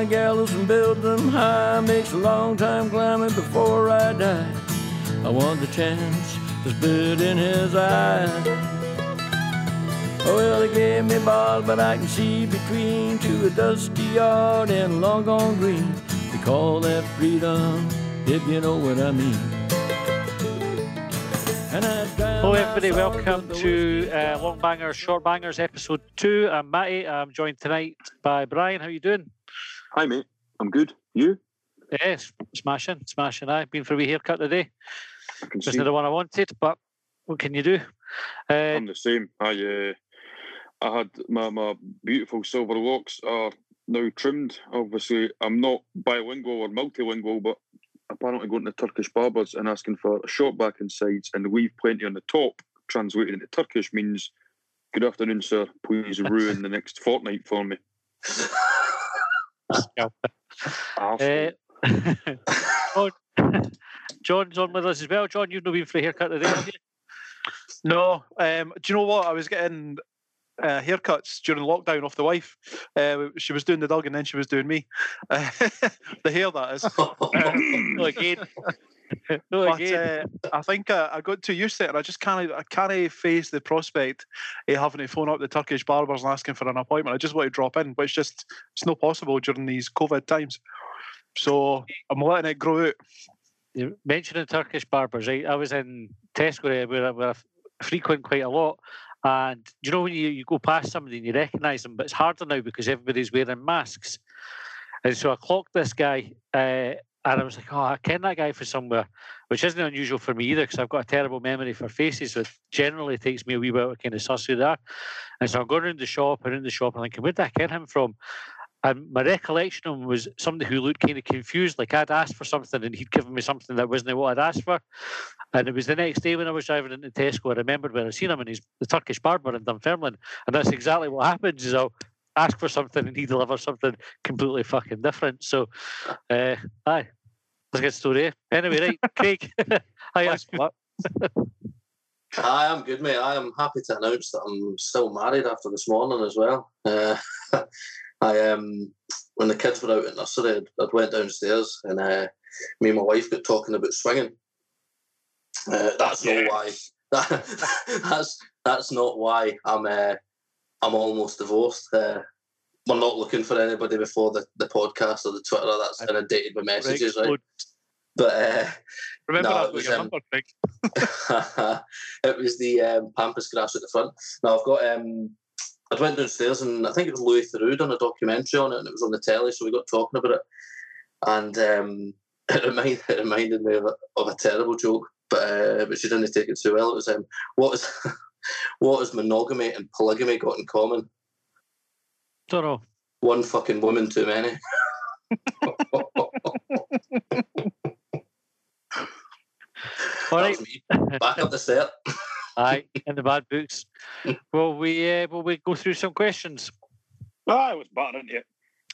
my gallows and build them high. Makes a long time climbing before I die. I want the chance to spit in his eye. Oh, well, they gave me bars, but I can see between to a dusty yard and long gone green. They call that freedom, if you know what I mean. Hello, everybody. Welcome to uh, Long Bangers, Short Bangers, episode two. I'm Matty. I'm joined tonight by Brian. How are you doing? Hi, mate. I'm good. You? Yes, smashing, smashing. I've been for a wee haircut today. I can Just see. not the one I wanted, but what can you do? Uh, I'm the same. I uh, I had my, my beautiful silver locks are now trimmed. Obviously, I'm not bilingual or multilingual, but apparently going to Turkish barbers and asking for a short back and sides and leave plenty on the top, translated into Turkish means good afternoon, sir. Please ruin the next fortnight for me. Arsehole. uh, John, John's on with us as well. John, you've not been for a haircut today, have you? No, um, do you know what? I was getting uh, haircuts during lockdown off the wife. Uh, she was doing the dog and then she was doing me. Uh, the hair, that is. no, again. no, But again. uh, I think uh, I got too used to it, and I just can't. I can't face the prospect of having to phone up the Turkish barbers and asking for an appointment. I just want to drop in, but it's just it's not possible during these COVID times. So I'm letting it grow out. You're mentioning Turkish barbers, right? I was in Tesco where, I- where I frequent quite a lot. And you know when you, you go past somebody and you recognise them, but it's harder now because everybody's wearing masks. And so I clocked this guy uh, and I was like, oh, I ken that guy from somewhere, which isn't unusual for me either because I've got a terrible memory for faces. So it generally takes me a wee bit to kind of suss who they are. And so I'm going around the shop, around the shop, and thinking, where did I ken him from? And my recollection of him was somebody who looked kind of confused, like I'd asked for something and he'd given me something that wasn't what I'd asked for. And it was the next day when I was driving into Tesco, I remembered where I'd seen him and he's the Turkish barber in Dunfermline. And that's exactly what happens is I'll ask for something and he delivers something completely fucking different. So, uh, aye, that's a good story. eh? Anyway, right, Craig. Hi, Thanks for that. Hi, I'm good, mate. I am happy to announce that I'm still married after this morning as well. Uh, I um, when the kids were out at nursery, I'd, I'd went downstairs and uh, me and my wife got talking about swinging. Uh, that's not why. that's that's not why I'm uh, I'm almost divorced. Uh, we're not looking for anybody before the, the podcast or the Twitter. That's inundated with messages, right? Explode. But uh, Remember No, that it was was, your um, number, Craig. it was the um, pampas grass at the front. Now I've got. Um, I went downstairs and I think it was Louis Theroux done a documentary on it, and it was on the telly, so we got talking about it, and um, it reminded it reminded me of a, of a terrible joke, but uh, but she didn't take it too well. It was um, what is what has monogamy and polygamy got in common? Don't know. One fucking woman too many. All right. Back up the set. Aye, in the bad books. Well, we uh, will we go through some questions. Ah, I was battering it.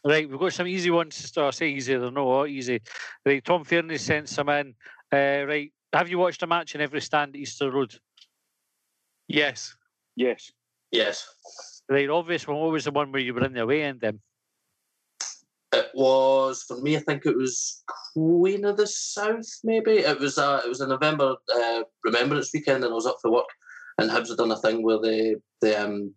Right, we've got some easy ones. To, I say easy, they're not easy. Right, Tom Fairney sent some in. Uh, right, have you watched a match in every stand at Easter Road? Yes. Yes. Yes. Right, obvious one. What was the one where you were in the away end then? It was for me. I think it was Queen of the South. Maybe it was. Uh, it was a November uh, Remembrance weekend, and I was up for work. And Hibs had done a thing where they they um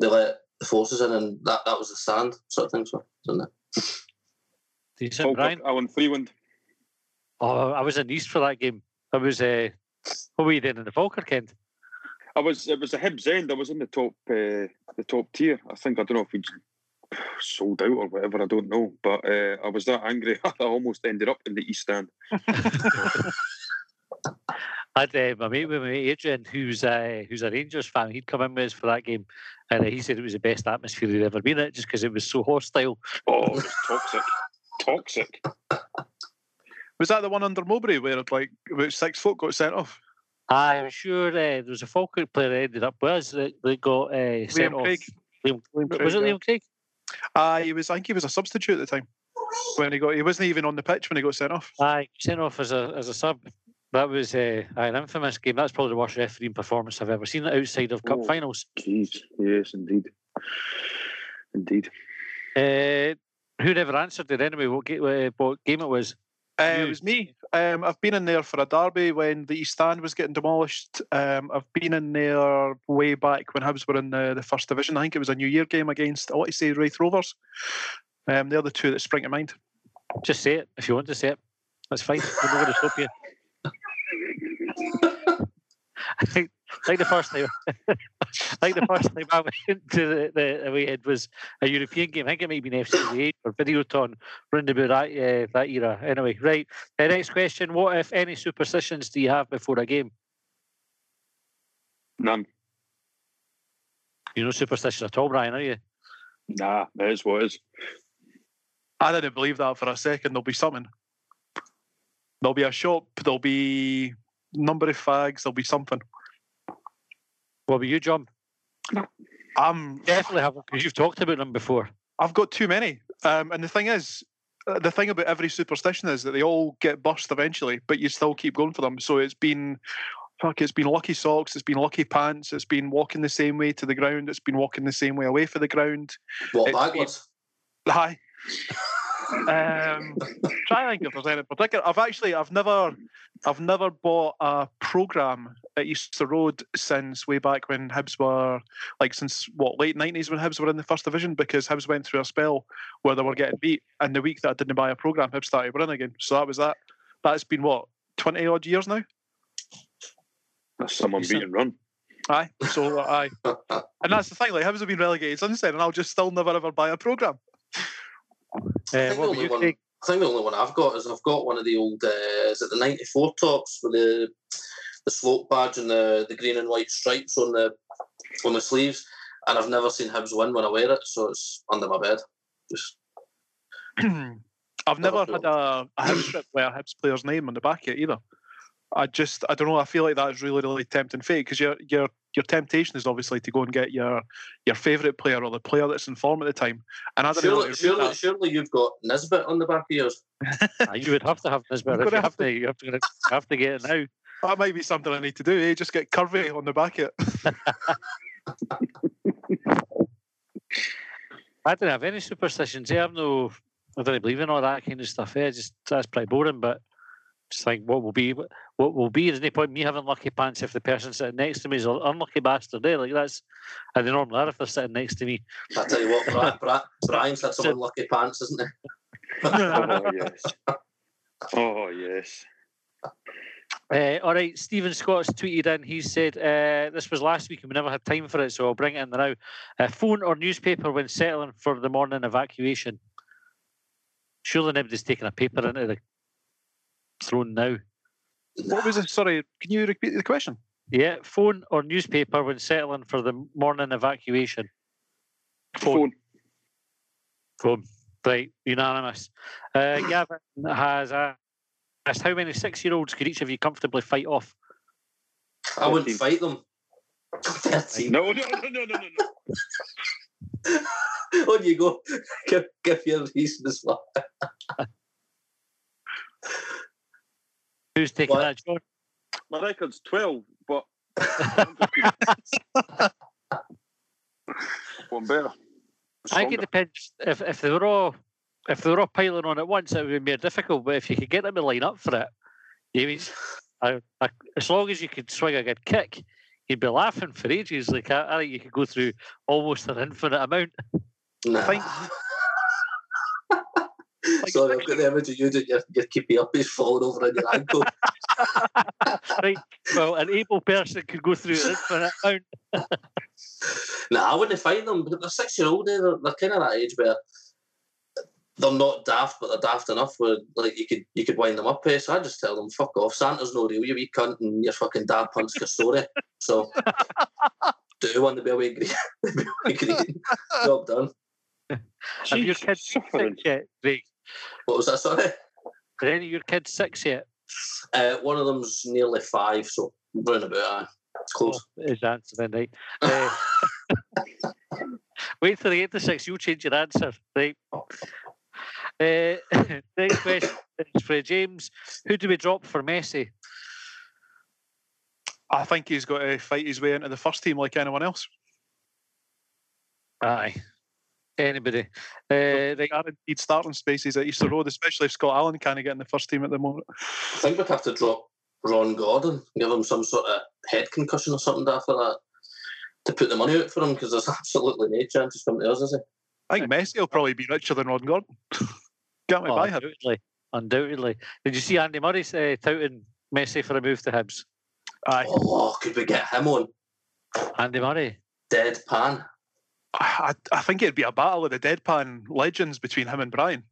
they let the forces in, and that, that was the stand sort of thing. So, wasn't it? Decent, Falkirk, Brian. Alan Freeland. Oh, I was in East for that game. I was. Uh, what were you doing in the Falkirk end? I was it was a Hibs end. I was in the top uh, the top tier. I think I don't know if we sold out or whatever. I don't know, but uh, I was that angry. I almost ended up in the East Stand. I had uh, my mate with me, Adrian, who's uh, who's a Rangers fan. He'd come in with us for that game, and uh, he said it was the best atmosphere he'd ever been in, just because it was so hostile. Oh, it was toxic, toxic. Was that the one under Mowbray where like about six folk got sent off? I'm sure uh, there was a Falkirk player that ended up with us that, that got uh, sent Liam off. Craig. Liam, Liam, Craig, was it yeah. Liam Craig? Uh, he was. I think he was a substitute at the time when he got. He wasn't even on the pitch when he got sent off. Aye, sent off as a as a sub. That was uh, an infamous game. That's probably the worst refereeing performance I've ever seen outside of cup Oh. finals. Jeez, yes, indeed, indeed. Uh, Who never answered it anyway? What, ga- uh, what game it was? Uh, it was me. Um, I've been in there for a derby when the East Stand was getting demolished. Um, I've been in there way back when Hibs were in the, the first division. I think it was a New Year game against, I want to say, Raith Rovers. Um, they're the two that spring to mind. Just say it if you want to say it. That's fine. We're not going to stop you. I think, the first time, I think the first time I went to the, the away end was a European game. I think it might have been FCA or Videoton, round about that, uh, that era. Anyway, right. The next question: What, if any, superstitions do you have before a game? None. You're no superstitious at all, Brian, are you? Nah, it is what it is. I didn't believe that for a second. There'll be something. There'll be a shop. There'll be number of fags. There'll be something. What about you, John? I'm Definitely have because you've talked about them before. I've got too many. Um, and the thing is, uh, the thing about every superstition is that they all get burst eventually, but you still keep going for them. So it's been, fuck, it's been lucky socks, it's been lucky pants, it's been walking the same way to the ground, it's been walking the same way away for the ground. What It's backwards? Hi. Um, try and think if there's any particular. I've actually, I've never, I've never bought a program at Easter Road since way back when Hibs were like since what late nineties when Hibs were in the first division because Hibs went through a spell where they were getting beat, and the week that I didn't buy a program, Hibs started winning again. So that was that. That's been what twenty odd years now. That's someone Decent. run. Aye. So aye, and that's the thing. Like Hibs have been relegated since then, and I'll just still never ever buy a program. Uh, I think, what the only you, one? I think the only one I've got is I've got one of the old uh, is it the '94 tops with the the slope badge and the, the green and white stripes on the on the sleeves, and I've never seen Hibs win when I wear it, so it's under my bed. Just I've never Never had a, a Hibs strip with a Hibs player's name on the back of it either. I just I don't know. I feel like that's really really tempting fate because your your your temptation is obviously to go and get your your favourite player or the player that's in form at the time. And I don't surely, how surely, surely you've got Nisbet on the back of yours. Ah, you would have to have this, but I'm if you gonna have have to, you have to, you have to get it now. That might be something I need to do. Eh? Just get curvy on the back of it. I don't have any superstitions. Eh? I've no, I don't believe in all that kind of stuff. Eh? Just that's pretty boring. But just think, what will be, what will be? There's no point me having lucky pants if the person sitting next to me is an unlucky bastard. Eh? Like that's, and they normally are if they're sitting next to me. I tell you what, Bri- Bri- Brian's had some unlucky pants, isn't he? Oh yes. Oh yes. Uh, all right, Stephen Scott's tweeted in. He said uh, this was last week and we never had time for it, so I'll bring it in now. Uh, phone or newspaper when settling for the morning evacuation. Surely nobody's taking a paper into the throne now. what was it? Sorry, can you repeat the question? Yeah, phone or newspaper when settling for the morning evacuation. Phone. Phone. Right, unanimous. Uh, Gavin has asked how many six-year-olds could each of you comfortably fight off? I wouldn't fight them. Thirteen. No, no, no, no, no, no, no. on you go. Give, give your reasons why. Who's taking What? that, John? My record's twelve, but one better. I think it Stronger. depends if, if they were all if they were all piling on at once, it would be more difficult. But if you could get them to line up for it, you mean, I, I, as long as you could swing a good kick, you'd be laughing for ages. Like I, I think you could go through almost an infinite amount. Nah. think- Sorry, I've got the image of you doing your, your keepy up is falling over on your ankle. right. Well, an able person could go through an infinite amount. nah, I wouldn't fight them. But they're six year old, they're, they're kind of that age where they're not daft, but they're daft enough where like you could you could wind them up. Eh? So I just tell them, fuck off. Santa's no real, you wee cunt, and your fucking dad punts your story. So do you want to be away green? be away green. Job done. Have your Jeez, kids suffering. six yet? Craig? What was that? Sorry. Are any of your kids six yet? Uh, one of them's nearly five, so round about. Uh, it's close. Oh, is the answer then, right? Uh, wait till they get to six, you'll change your answer, right? Uh, next question is for James. Who do we drop for Messi? I think he's got to fight his way into the first team like anyone else. Aye. Anybody? Uh, right. Guaranteed starting spaces at Easter Road, especially if Scott Allen can't get in the first team at the moment. I think we'd have to drop Ron Gordon, give him some sort of head concussion or something after that to put the money out for him because there's absolutely no chance he's coming to us, is he? I think Messi will probably be richer than Ron Gordon. Can't we Oh, buy him? undoubtedly, undoubtedly. Did you see Andy Murray uh, touting Messi for a move to Hibs? Aye. Oh, could we get him on? Andy Murray. Deadpan. I, I think it'd be a battle of the deadpan legends between him and Brian.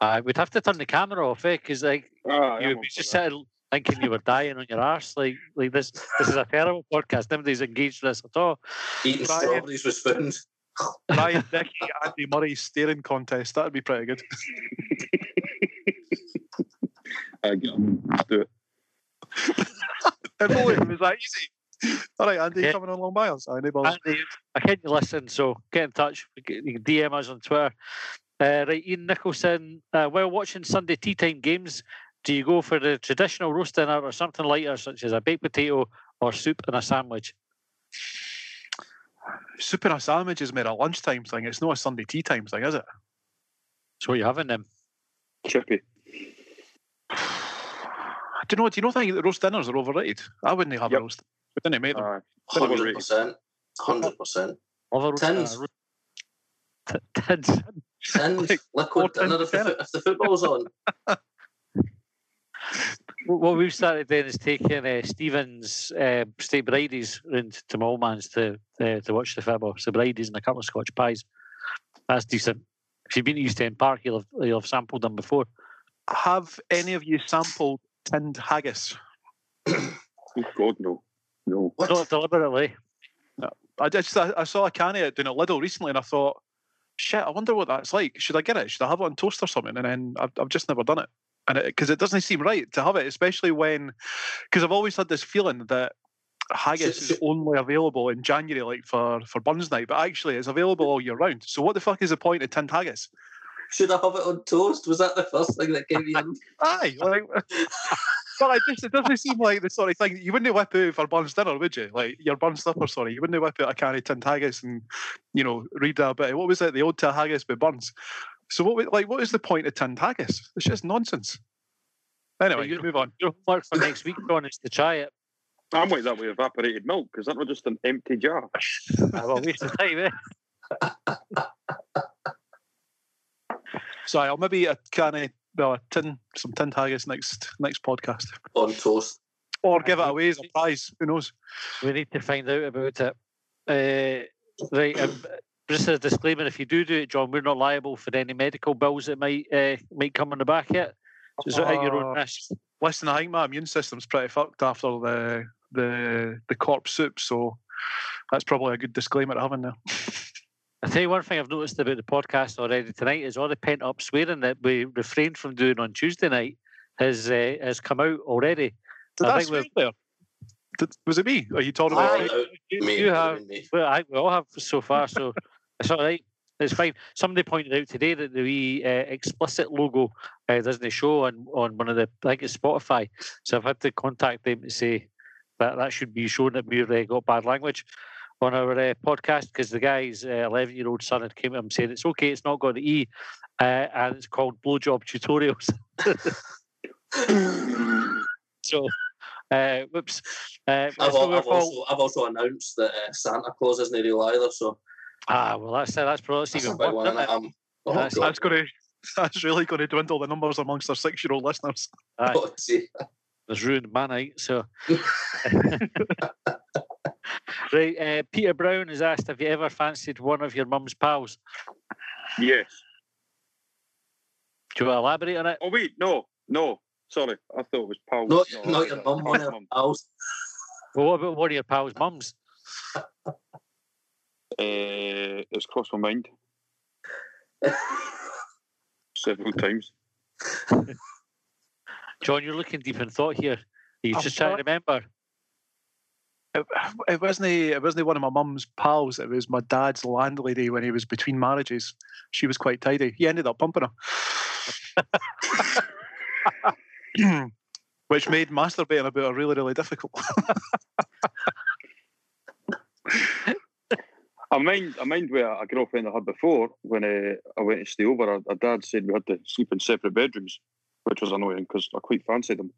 Uh, we'd have to turn the camera off, eh? Because like Ah, you would be just that. sitting thinking you were dying on your arse. Like, like this. This is a terrible podcast. Nobody's engaged with this at all. Eating Brian. strawberries with spoons. Brian, Dicky, Andy Murray staring contest. That'd be pretty good. I get him. Let's do it. If only it was that easy. All right, Andy, Yeah. coming along by us. Aye, no. Andy, I can't you listen, so get in touch. You can you DM us on Twitter. Uh, right, Ian Nicholson. Uh, while watching Sunday tea time games, do you go for the traditional roast dinner or something lighter, such as a baked potato or soup and a sandwich? Soup and a sandwich is more a lunchtime thing. It's not a Sunday tea time thing, is it? So what you having them? Chippy. I don't know. Do you not think that roast dinners are overrated? I wouldn't have Yep. a roast. We didn't made them. Aye. Hundred percent. Hundred percent. Love a roast Tins. dinner. T- Tins. Tins, Like liquid four dinner if the, if the football's on. What we've started doing is taking uh, Stephen's uh, state bridies round to Malmans to uh, to watch the football. So bridies and a couple of Scotch pies. That's decent. If you've been to East End Park, you'll have, you'll have sampled them before. Have any of you sampled tinned haggis? Oh, God, no. No. What? Not deliberately. I just I, I saw a can of it down at Lidl recently, and I thought, shit, I wonder what that's like. Should I get it? Should I have it on toast or something? And then I've, I've just never done it, and because it, doesn't seem right to have it, especially when because I've always had this feeling that haggis Should- is only available in January, like for for Burns Night, but actually it's available all year round. So what the fuck is the point of tinned haggis? Should I have it on toast? Was that the first thing that came in? Aye, like, but I just it doesn't seem like the sort of thing you wouldn't whip out for Burns dinner, would you? Like your Burns supper, sorry, you wouldn't whip out a can of tinned haggis and you know read a bit. What was it? The old to haggis with Burns. So what? wa- Like, what is the point of tinned haggis? It's just nonsense. Anyway, you- move on. Your homework for next week, John, is to try it. I'm like that with evaporated milk. Is that not just an empty jar? I will waste the time, eh? So I'll maybe a can of well, a tin, some tin haggis next next podcast, on toast. or give it away as a prize. Who knows? We need to find out about it. Uh, right. Um, just a disclaimer: if you do do it, John, we're not liable for any medical bills that might uh, might come on the back yet. So it's at your own Uh, risk. Listen, I think my immune system's pretty fucked after the the the corpse soup, so that's probably a good disclaimer to have in there. I tell you one thing I've noticed about the podcast already tonight is all the pent up swearing that we refrained from doing on Tuesday night has uh, has come out already. Did I I think we've- swear there? Did, was it me? Are you talking about? Aye. Out, You, me, you have, me. well, I, we all have so far, so it's all right. It's fine. Somebody pointed out today that the wee uh, explicit logo uh, doesn't show on, on one of the, I think it's Spotify. So I've had to contact them to say that that should be shown that we've uh, got bad language on our uh, podcast because the guy's 11 year old son had came to him saying it's okay, it's not got the E, uh, and it's called Blowjob Tutorials. so, uh, whoops. Uh, I've, it's al- not our I've also I've also announced that uh, Santa Claus isn't real either. So Ah, well, that's that's probably that's that's even big worse, one. isn't it? Um, oh, That's- That's going to that's really going to dwindle the numbers amongst our six year old listeners. Aye, Oh, see. it's ruined my night. So, right, uh, Peter Brown has asked, "Have you ever fancied one of your mum's pals?" yes. Do you want to elaborate on it? Oh wait, no, no. Sorry, I thought it was Paul. Not, No, not your mum, one of mum. pals. Well, what about one of your pals' mums? Uh, it's crossed my mind several times. John, you're looking deep in thought here. Are you I'm just trying to remember? It, it wasn't it wasn't one of my mum's pals. It was my dad's landlady when he was between marriages. She was quite tidy. He ended up pumping her. Which made masturbating about her really, really difficult. I mind, I mind where a girlfriend I had before when uh, I went to stay over. Her, her dad said we had to sleep in separate bedrooms, which was annoying because I quite fancied them.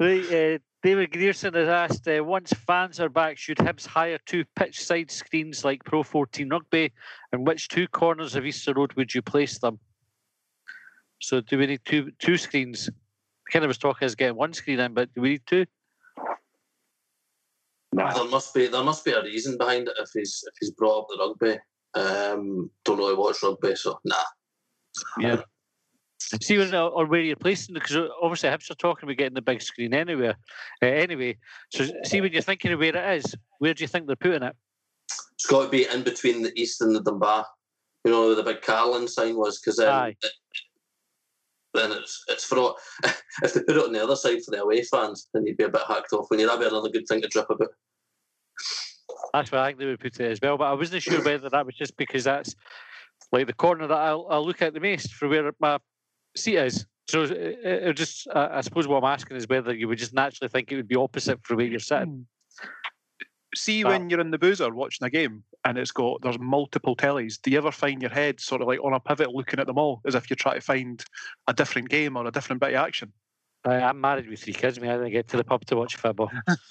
Right, uh, David Grierson has asked, uh, once fans are back, should Hibs hire two pitch side screens like Pro 14 Rugby? And which two corners of Easter Road would you place them? So do we need two two screens? Kind of was talking as getting one screen in, but do we need two? Nah, There must be there must be a reason behind it if he's if he's brought up the rugby. Um, don't really watch rugby, so nah. Yeah. See when or where you're placing it, because obviously Hibs are talking about getting the big screen anywhere. Uh, anyway, so see when you're thinking of where it is, where do you think they're putting it? It's got to be in between the East and the Dunbar. You know where the big Carling sign was because then it, then it's it's for if they put it on the other side for the away fans, then you'd be a bit hacked off. When you that'd be another good thing to drip about. That's where I think they would put it as well. But I wasn't sure whether that was just because that's like the corner that I'll, I'll look at the most for where my seat is. So it, it it just, I I suppose what I'm asking is whether you would just naturally think it would be opposite for where you're sitting. Hmm. See But- when you're in the boozer watching a game and it's got there's multiple tellies. Do you ever find your head sort of like on a pivot looking at them all as if you're trying to find a different game or a different bit of action? I, I'm married with three kids. Me, I didn't get to the pub to watch football.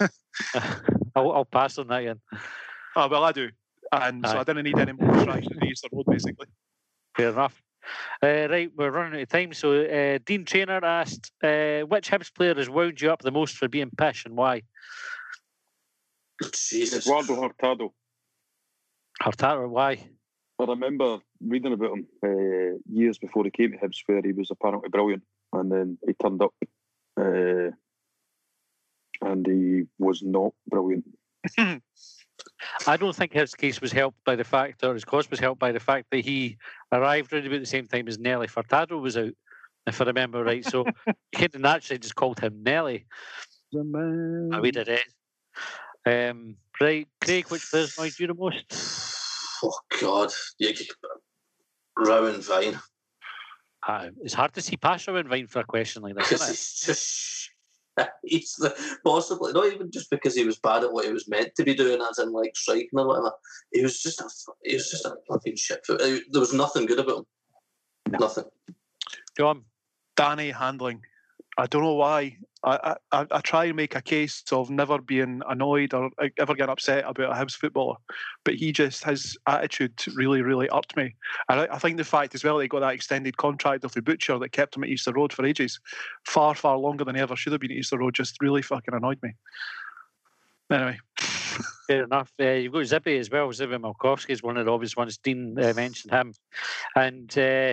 I'll, I'll pass on that, Ian. Oh well, I do, and so I didn't need any more distraction in the Easter Road basically. Fair enough. Uh, right, we're running out of time. So uh, Dean Trainer asked, uh, which Hibs player has wound you up the most for being pish and why? Jesus. Eduardo Hurtado. Hurtado, why? I remember reading about him uh, years before he came to Hibs, where he was apparently brilliant, and then he turned up, uh, and he was not brilliant. I don't think his case was helped by the fact, or his cause was helped by the fact that he arrived around about the same time as Nelly Furtado was out, if I remember right. So he could have naturally just called him Nelly. We did it. Um, right, Craig, which players annoyed you the most? Oh God, you, Rowan Vine. Uh, it's hard to see past Rowan Vine for a question like this, because he's just he's the, possibly not even just because he was bad at what he was meant to be doing, as in like striking or whatever. He was just a he was just a fucking shit. foot. Uh, There was nothing good about him. Nothing. John, Danny Handling. I don't know why. I, I, I try and make a case of never being annoyed or ever getting upset about a Hibs footballer, but he just his attitude really really irked me. And I, I think the fact as well he got that extended contract with the butcher that kept him at Easter Road for ages, far far longer than he ever should have been at Easter Road, just really fucking annoyed me. Anyway, fair enough. Uh, you've got Zippy as well. Zippy Malkowski is one of the obvious ones. Dean uh, mentioned him. And uh,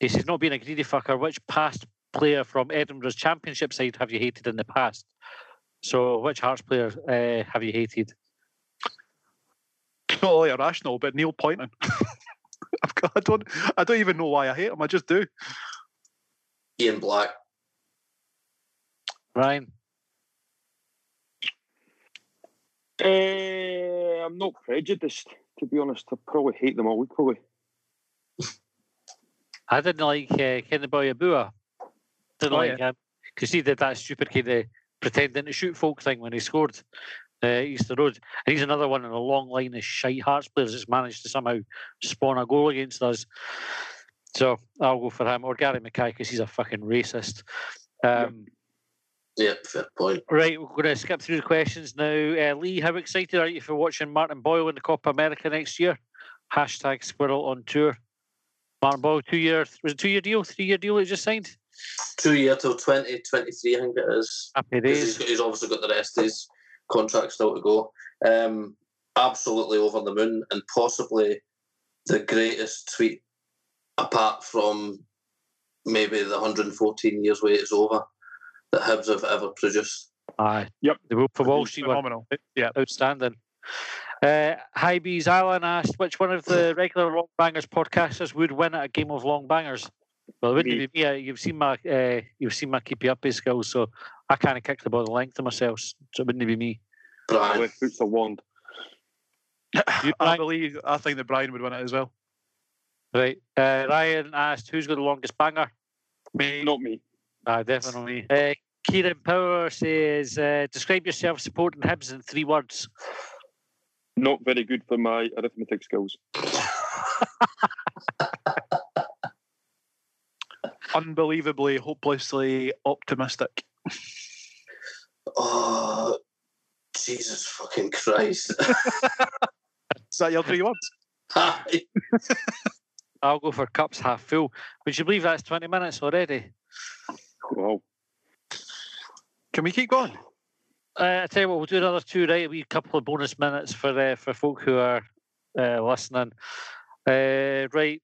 he says, not being a greedy fucker, which past player from Edinburgh's championship side have you hated in the past? So, which Hearts player uh, have you hated? not only irrational, but Neil Pointon. I've got, I don't I don't even know why I hate him. I just do. Ian Black. Ryan? Uh, I'm not prejudiced, to be honest. I probably hate them all equally. I didn't like uh, Kenny Boy Abua. Didn't Oh, like him because he did that stupid kind of pretending to shoot folk thing when he scored uh, Easter Road. And he's another one in a long line of shite Hearts players that's managed to somehow spawn a goal against us. So I'll go for him or Gary Mackay because he's a fucking racist. Um, Yeah, fair point. Right, we're going to skip through the questions now. Uh, Lee, how excited are you for watching Martin Boyle in the Copa America next year? Hashtag Squirrel on tour. Martin Boyle, two year was it two year deal, three year deal he just signed? Two year till 2023, I think it is. Happy 'Cause He's, days. got- he's obviously got the rest of his contract still to go. Um, absolutely over the moon and possibly the greatest tweet apart from maybe the 114 years wait is over that Hibs have ever produced. Aye. Yep. The Wolf of Wall Street one. Phenomenal. Yeah. Outstanding. Uh, Hibees Alan asked which one of the regular Long Bangers podcasters would win at a game of Long Bangers. Well, it wouldn't Me. be me. uh, You've seen my uh, you've seen my keep you up skills, so I kind of kick the ball the length of myself, so it wouldn't be me. Brian, Left foot's a wand. You, I believe I think that Brian would win it as well. Right. Uh, Ryan asked who's got the longest banger. Me, not me. Ah, definitely. Uh, Kieran Power says, uh, describe yourself supporting Hibs in three words. Not very good for my arithmetic skills. Unbelievably, hopelessly optimistic. Oh, Jesus fucking Christ. Is that your three words? Aye. I'll go for cups half full. Would you believe that's 20 minutes already? Wow. Can we keep going? Uh, I tell you what, we'll do another two, right? We a wee couple of bonus minutes for uh, for folk who are uh, listening. Uh, right,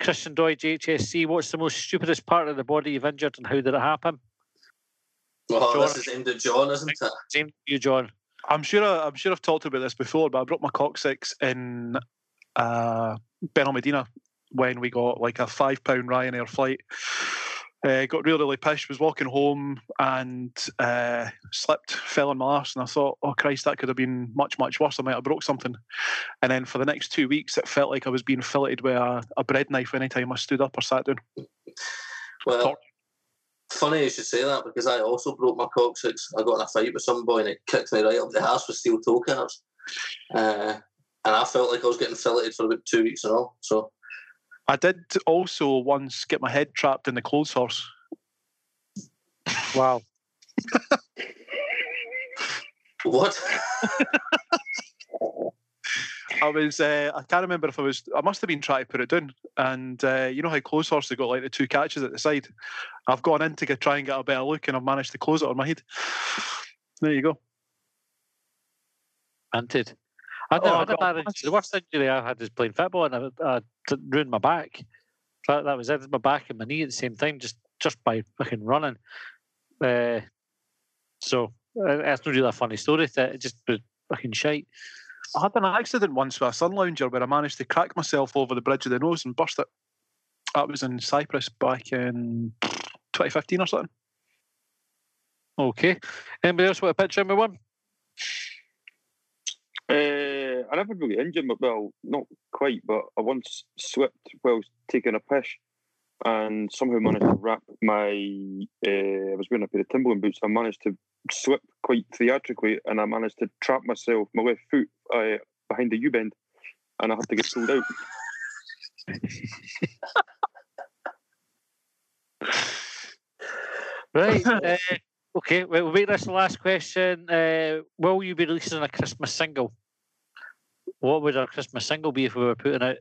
Christian Deutsch, HSC. What's the most stupidest part of the body you've injured, and how did it happen? Well, John. this is aimed at John, isn't it? Same to you, John. I'm sure I, I'm sure I've talked about this before, but I broke my coccyx in uh, Benalmadena when we got like a five pound Ryanair flight. Uh, got really, really pissed. Was walking home and uh, slipped, fell on my arse, and I thought, "Oh Christ, that could have been much, much worse. I might have broke something." And then for the next two weeks, it felt like I was being filleted with a, a bread knife anytime I stood up or sat down. Well, funny you should say that because I also broke my coccyx. I got in a fight with some boy and he kicked me right up the arse with steel toe caps. Uh, and I felt like I was getting filleted for about two weeks and all. So, I did also once get my head trapped in the clothes horse. Wow. what? I was, uh, I can't remember if I was, I must have been trying to put it down. And uh, you know how clothes horse have got like the two catches at the side? I've gone in to get, try and get a better look and I've managed to close it on my head. There you go. Hunted. I, Oh, had a bad injury. The worst injury I had is playing football, and I ruined my back. That, that was it. My back and my knee at the same time, just just by fucking running. Uh, so uh, that's not really a funny story. It just was fucking shite. I had an accident once with a sun lounger where I managed to crack myself over the bridge of the nose and burst it. That was in Cyprus back in 2015 or something. Okay. Anybody else want a picture of me one? Uh, I never really injured my well, not quite, but I once slipped while taking a piss and somehow managed to wrap my. Uh, I was wearing a pair of Timberland boots. I managed to slip quite theatrically, and I managed to trap myself, my left foot, uh, behind the U bend, and I had to get pulled out. Right. uh, okay. Well, we'll make this the last question. Uh, will you be releasing a Christmas single? What would our Christmas single be if we were putting out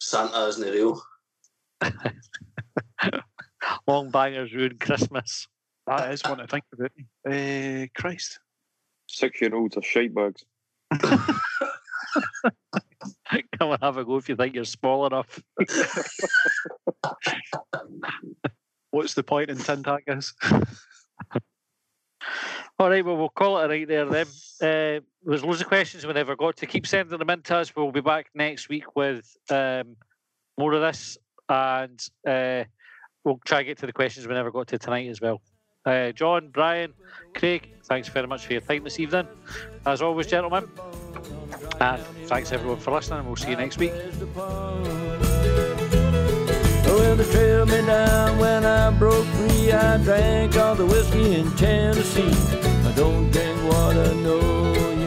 Santa isn't real. Long Bangers Ruin Christmas? That is one to think about. Uh, Christ. Six year olds are shite bags. Come and have a go if you think you're small enough. What's the point in Tin Tangas? All right, well, we'll call it a night there then. Uh, there's loads of questions we never got to. Keep sending them in to us. We'll be back next week with um, more of this, and uh, we'll try and get to the questions we never got to tonight as well. Uh, John, Brian, Craig, thanks very much for your time this evening. As always, gentlemen, and thanks everyone for listening. We'll see you next week. Well, they trailed me down when I broke free. I drank all the whiskey in Tennessee. I don't drink water, no.